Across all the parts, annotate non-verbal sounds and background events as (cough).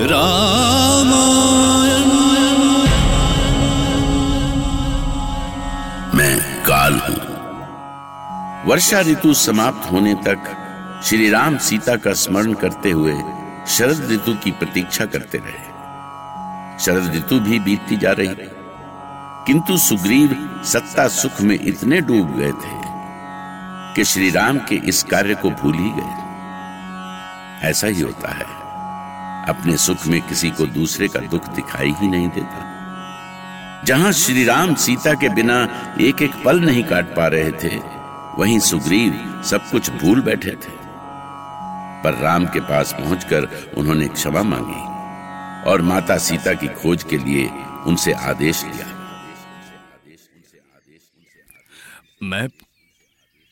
रामायण। मैं काल हूँ। वर्षा ऋतु समाप्त होने तक श्री राम सीता का स्मरण करते हुए शरद ऋतु की प्रतीक्षा करते रहे। शरद ऋतु भी बीतती जा रही थी किंतु सुग्रीव सत्ता सुख में इतने डूब गए थे कि श्री राम के इस कार्य को भूल ही गए। ऐसा ही होता है। अपने सुख में किसी को दूसरे का दुख दिखाई ही नहीं देता। जहाँ श्री राम सीता के बिना एक एक पल नहीं काट पा रहे थे, वहीं सुग्रीव सब कुछ भूल बैठे थे। पर राम के पास पहुंचकर उन्होंने क्षमा मांगी और माता सीता की खोज के लिए उनसे आदेश लिया मैं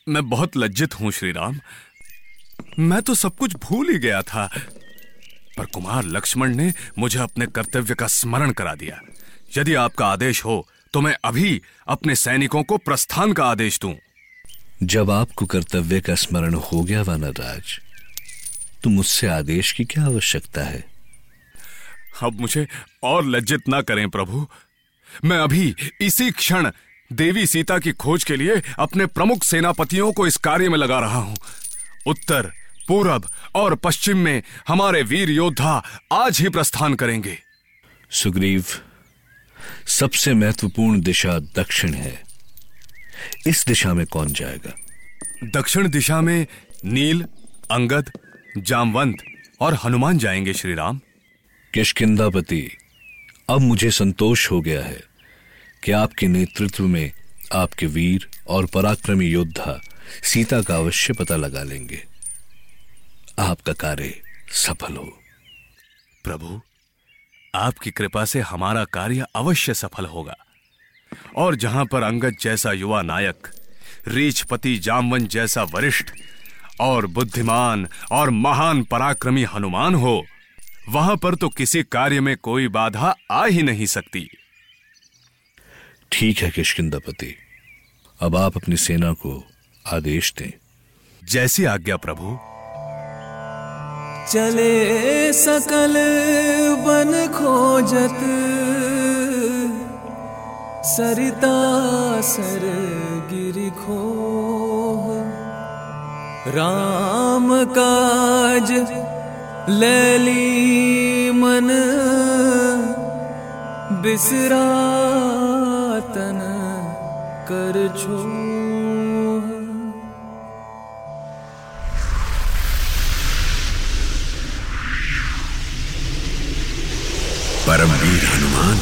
मैं बहुत लज्जित हूँ श्री राम मैं तो सब कुछ भूल ही गया था। पर कुमार लक्ष्मण ने मुझे अपने कर्तव्य का स्मरण करा दिया। यदि आपका आदेश हो तो मैं अभी अपने सैनिकों को प्रस्थान का आदेश दूँ। जब आपको कर्तव्य का स्मरण हो गया वानरराज तो मुझसे आदेश की क्या आवश्यकता है? अब मुझे और लज्जित ना करें प्रभु। मैं अभी इसी क्षण देवी सीता की खोज के लिए अपने प्रमुख सेनापतियों को इस कार्य में लगा रहा हूँ। उत्तर पूरब और पश्चिम में हमारे वीर योद्धा आज ही प्रस्थान करेंगे। सुग्रीव सबसे महत्वपूर्ण दिशा दक्षिण है। इस दिशा में कौन जाएगा? दक्षिण दिशा में नील अंगद जामवंत और हनुमान जाएँगे श्री राम किशकिंदापति अब मुझे संतोष हो गया है कि आपके नेतृत्व में आपके वीर और पराक्रमी योद्धा सीता का अवश्य पता लगा लेंगे। आपका कार्य सफल हो। प्रभु आपकी कृपा से हमारा कार्य अवश्य सफल होगा। और जहाँ पर अंगद जैसा युवा नायक रीछपति जामवन जैसा वरिष्ठ और बुद्धिमान और महान पराक्रमी हनुमान हो वहाँ पर तो किसी कार्य में कोई बाधा आ ही नहीं सकती। ठीक है किशकिंदापति अब आप अपनी सेना को आदेश दें। जैसी आज्ञा प्रभु चले सकल बन खोजत। सरिता सर गिर खो राम काज लैली मन। बिसरा तन कर छो परमवीर हनुमान,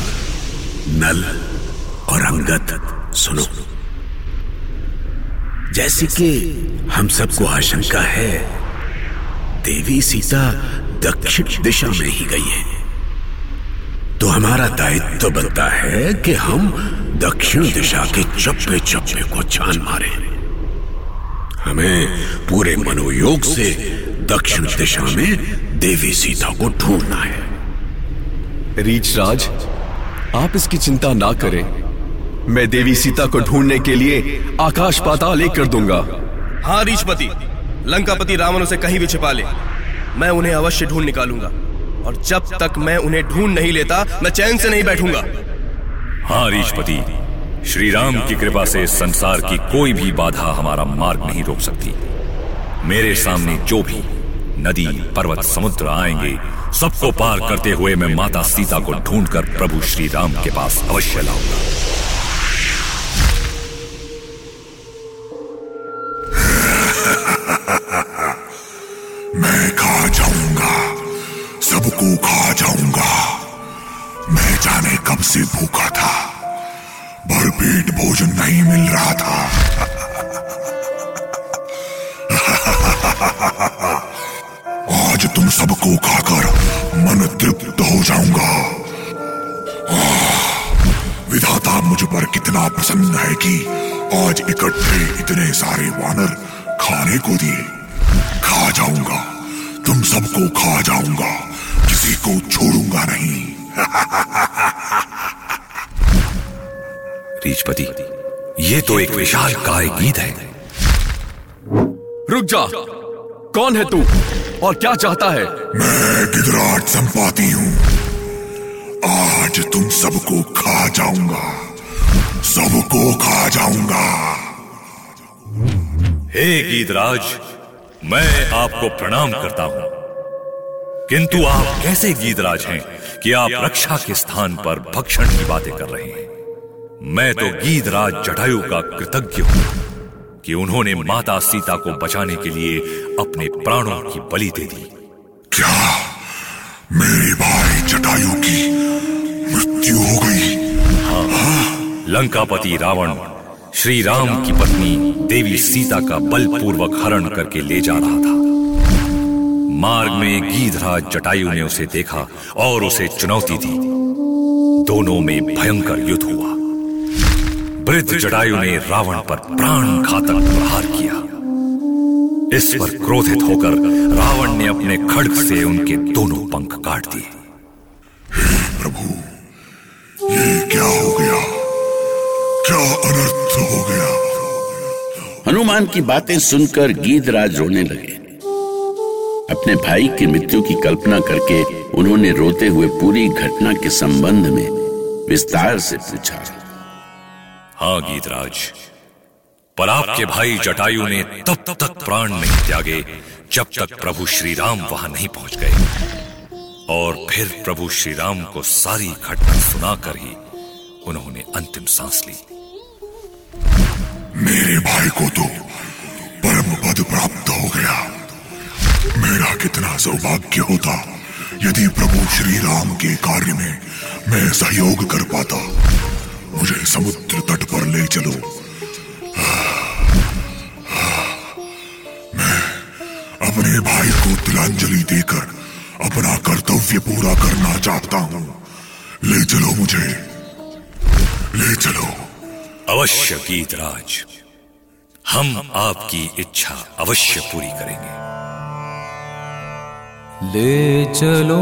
नल और अंगद, सुनो। जैसे कि हम सबको आशंका है, देवी सीता दक्षिण दिशा में ही गई है। तो हमारा दायित्व तो बनता है कि हम दक्षिण दिशा के चप्पे चप्पे को छान मारे। हमें पूरे मनोयोग से दक्षिण दिशा में देवी सीता को ढूंढना है। रीच राज आप इसकी चिंता ना करें। मैं देवी सीता को ढूँढने के लिए आकाश पाताल एक कर दूँगा। हाँ रीछपति लंकापति रावण उसे कहीं भी छिपा ले। मैं उन्हें अवश्य ढूंढ निकालूँगा। और जब तक मैं उन्हें ढूंढ नहीं लेता मैं चैन से नहीं बैठूँगा। हाँ रीछपति श्री राम की कृपा से संसार की कोई भी बाधा हमारा मार्ग नहीं रोक सकती। मेरे सामने जो भी नदी, पर्वत, समुद्र आएँगे। सबको पार करते हुए मैं माता सीता को ढूंढकर प्रभु श्री राम के पास अवश्य लाऊँगा। मैं खा जाऊँगा। सबको खा जाऊँगा। मैं जाने कब से भूखा था। भरपेट भोजन नहीं मिल रहा था। (laughs) तुम सबको खाकर मन तृप्त हो जाऊँगा। विधाता मुझ पर कितना प्रसन्न है कि आज इकट्ठे इतने सारे वानर खाने को दिए। खा जाऊँगा। तुम सबको खा जाऊँगा। किसी को छोड़ूँगा नहीं। (laughs) रीछपति ये तो एक विशाल काय गीत है। रुक जा। कौन है तू? और क्या चाहता है? मैं गिदराज संपाती हूँ। आज तुम सबको खा जाऊँगा। सबको खा जाऊँगा। हे गीतराज मैं आपको प्रणाम करता हूँ। किंतु आप कैसे गीतराज हैं कि आप रक्षा के स्थान पर भक्षण की बातें कर रहे हैं? मैं तो गीतराज जटायु का कृतज्ञ हूँ। कि उन्होंने माता सीता को बचाने के लिए अपने प्राणों की बलि दे दी। क्या? मेरे भाई जटायु की मृत्यु हो गई। हाँ, हाँ। लंकापति रावण श्री राम की पत्नी देवी सीता का बलपूर्वक हरण करके ले जा रहा था। मार्ग में गीधराज जटायु ने उसे देखा और उसे चुनौती दी। दोनों में भयंकर युद्ध हुआ। वृद्ध जटायु ने रावण पर प्राण घातक प्रहार किया। इस पर क्रोधित होकर रावण ने अपने खड़ग से उनके दोनों पंख काट दिए। प्रभु ये क्या हो गया? क्या अनर्थ हो गया? हनुमान की बातें सुनकर गीतराज रोने लगे। अपने भाई की मृत्यु की कल्पना करके उन्होंने रोते हुए पूरी घटना के संबंध में विस्तार से पूछा। हाँ गीतराज पर आपके भाई जटायु ने तब तक प्राण नहीं त्यागे, जब तक प्रभु श्री राम वहाँ नहीं पहुँच गए। और फिर प्रभु श्री राम को सारी घटना सुनाकर ही उन्होंने अंतिम सांस ली। मेरे भाई को तो परम पद प्राप्त हो गया। मेरा कितना सौभाग्य होता, यदि प्रभु श्री राम के कार्य में मैं सहयोग कर पाता। मुझे समुद्र तट पर ले चलो। मैं अपने भाई को तिलांजलि देकर अपना कर्तव्य पूरा करना चाहता हूँ। ले चलो मुझे। ले चलो। अवश्य गीतराज हम आपकी इच्छा अवश्य पूरी करेंगे। ले चलो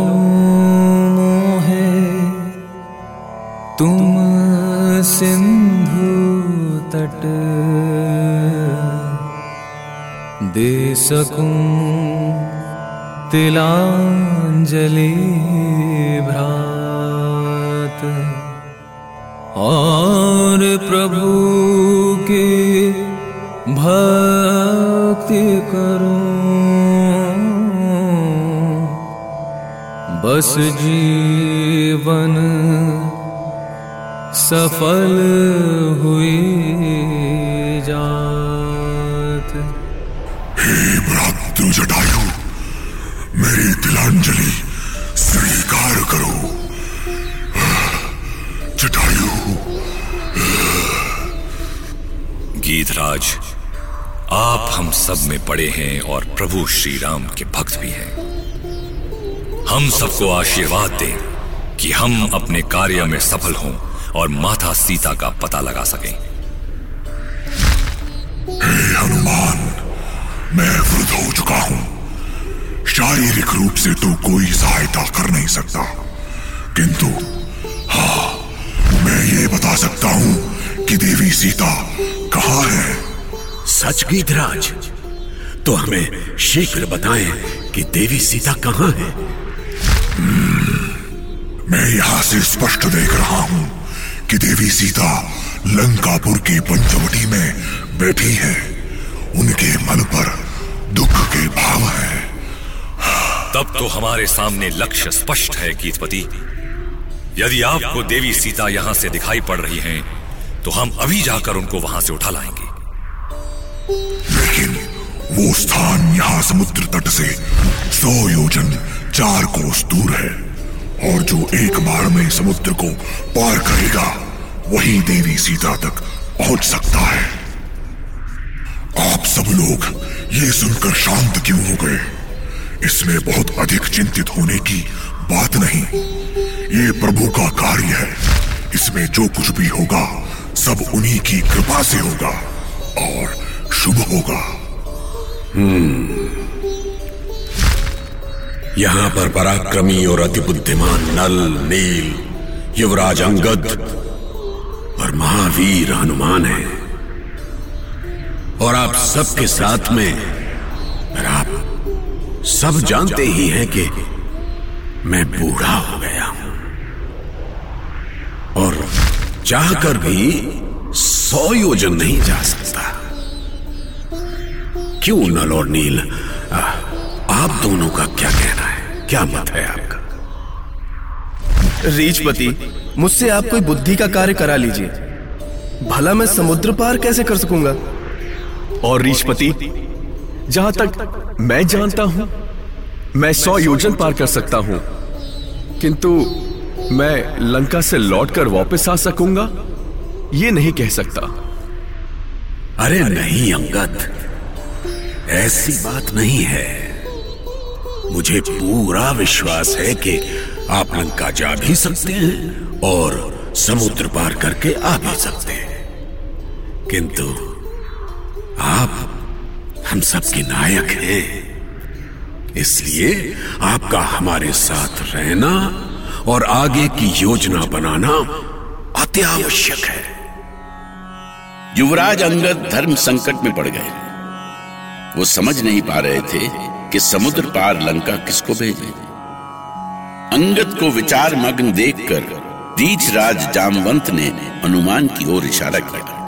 मोहे तुम सिंधु तट। दे सकूँ तिलांजलि भ्रात। और प्रभु के भक्ति करूँ। बस जीवन सफल हुई जात। हे भ्रातृ जटायु मेरी तिलांजलि स्वीकार करो। जटायु गीतराज आप हम सब में पड़े हैं और प्रभु श्री राम के भक्त भी हैं। हम सबको आशीर्वाद दें कि हम अपने कार्य में सफल हों। और माता सीता का पता लगा सकें। हे हनुमान मैं वृद्ध हो चुका हूँ। शारीरिक रूप से तो कोई सहायता कर नहीं सकता। किंतु हाँ मैं ये बता सकता हूँ कि देवी सीता कहाँ है। सच गीतराज तो हमें शीघ्र बताएँ कि देवी सीता कहाँ है। मैं यहाँ से स्पष्ट देख रहा हूँ। कि देवी सीता लंकापुर की पंचवटी में बैठी है। उनके मन पर दुख के भाव है। तब तो हमारे सामने लक्ष्य स्पष्ट है गीतपति यदि आपको देवी सीता यहाँ से दिखाई पड़ रही हैं, तो हम अभी जाकर उनको वहाँ से उठा लाएँगे। लेकिन वो स्थान यहाँ समुद्र तट से सौ योजन चार कोस दूर है। और जो एक बार में समुद्र को पार करेगा, वही देवी सीता तक पहुँच सकता है। आप सब लोग ये सुनकर शांत क्यों हो गए? इसमें बहुत अधिक चिंतित होने की बात नहीं। ये प्रभु का कार्य है। इसमें जो कुछ भी होगा, सब उन्हीं की कृपा से होगा और शुभ होगा। यहाँ पर पराक्रमी और अति बुद्धिमान नल, नील, युवराज अंगद और महावीर हनुमान है। और आप सबके साथ में आप सब जानते ही हैं कि मैं बूढ़ा हो गया हूँ। और चाहकर भी सौ योजन नहीं जा सकता। क्यों नल और नील? आप दोनों का क्या कहना क्या मत है आपका? रीचपति मुझसे आप कोई बुद्धि का कार्य करा लीजिए। भला मैं समुद्र पार कैसे कर सकूँगा? और रीचपति जहाँ तक मैं जानता हूँ, मैं सौ योजन पार कर सकता हूँ। किंतु मैं लंका से लौटकर वापस आ सकूँगा? ये नहीं कह सकता। अरे नहीं, अंगद। ऐसी बात नहीं है। मुझे पूरा विश्वास है कि आप लंका जा भी सकते हैं और समुद्र पार करके आ भी सकते हैं। किंतु आप हम सबके नायक हैं। इसलिए आपका हमारे साथ रहना और आगे की योजना बनाना अति आवश्यक है। युवराज अंगद धर्म संकट में पड़ गए। वो समझ नहीं पा रहे थे कि समुद्र पार लंका किसको भेजे? अंगत को विचार मग्न देखकर रीछ राज जामवंत ने अनुमान की ओर इशारा किया।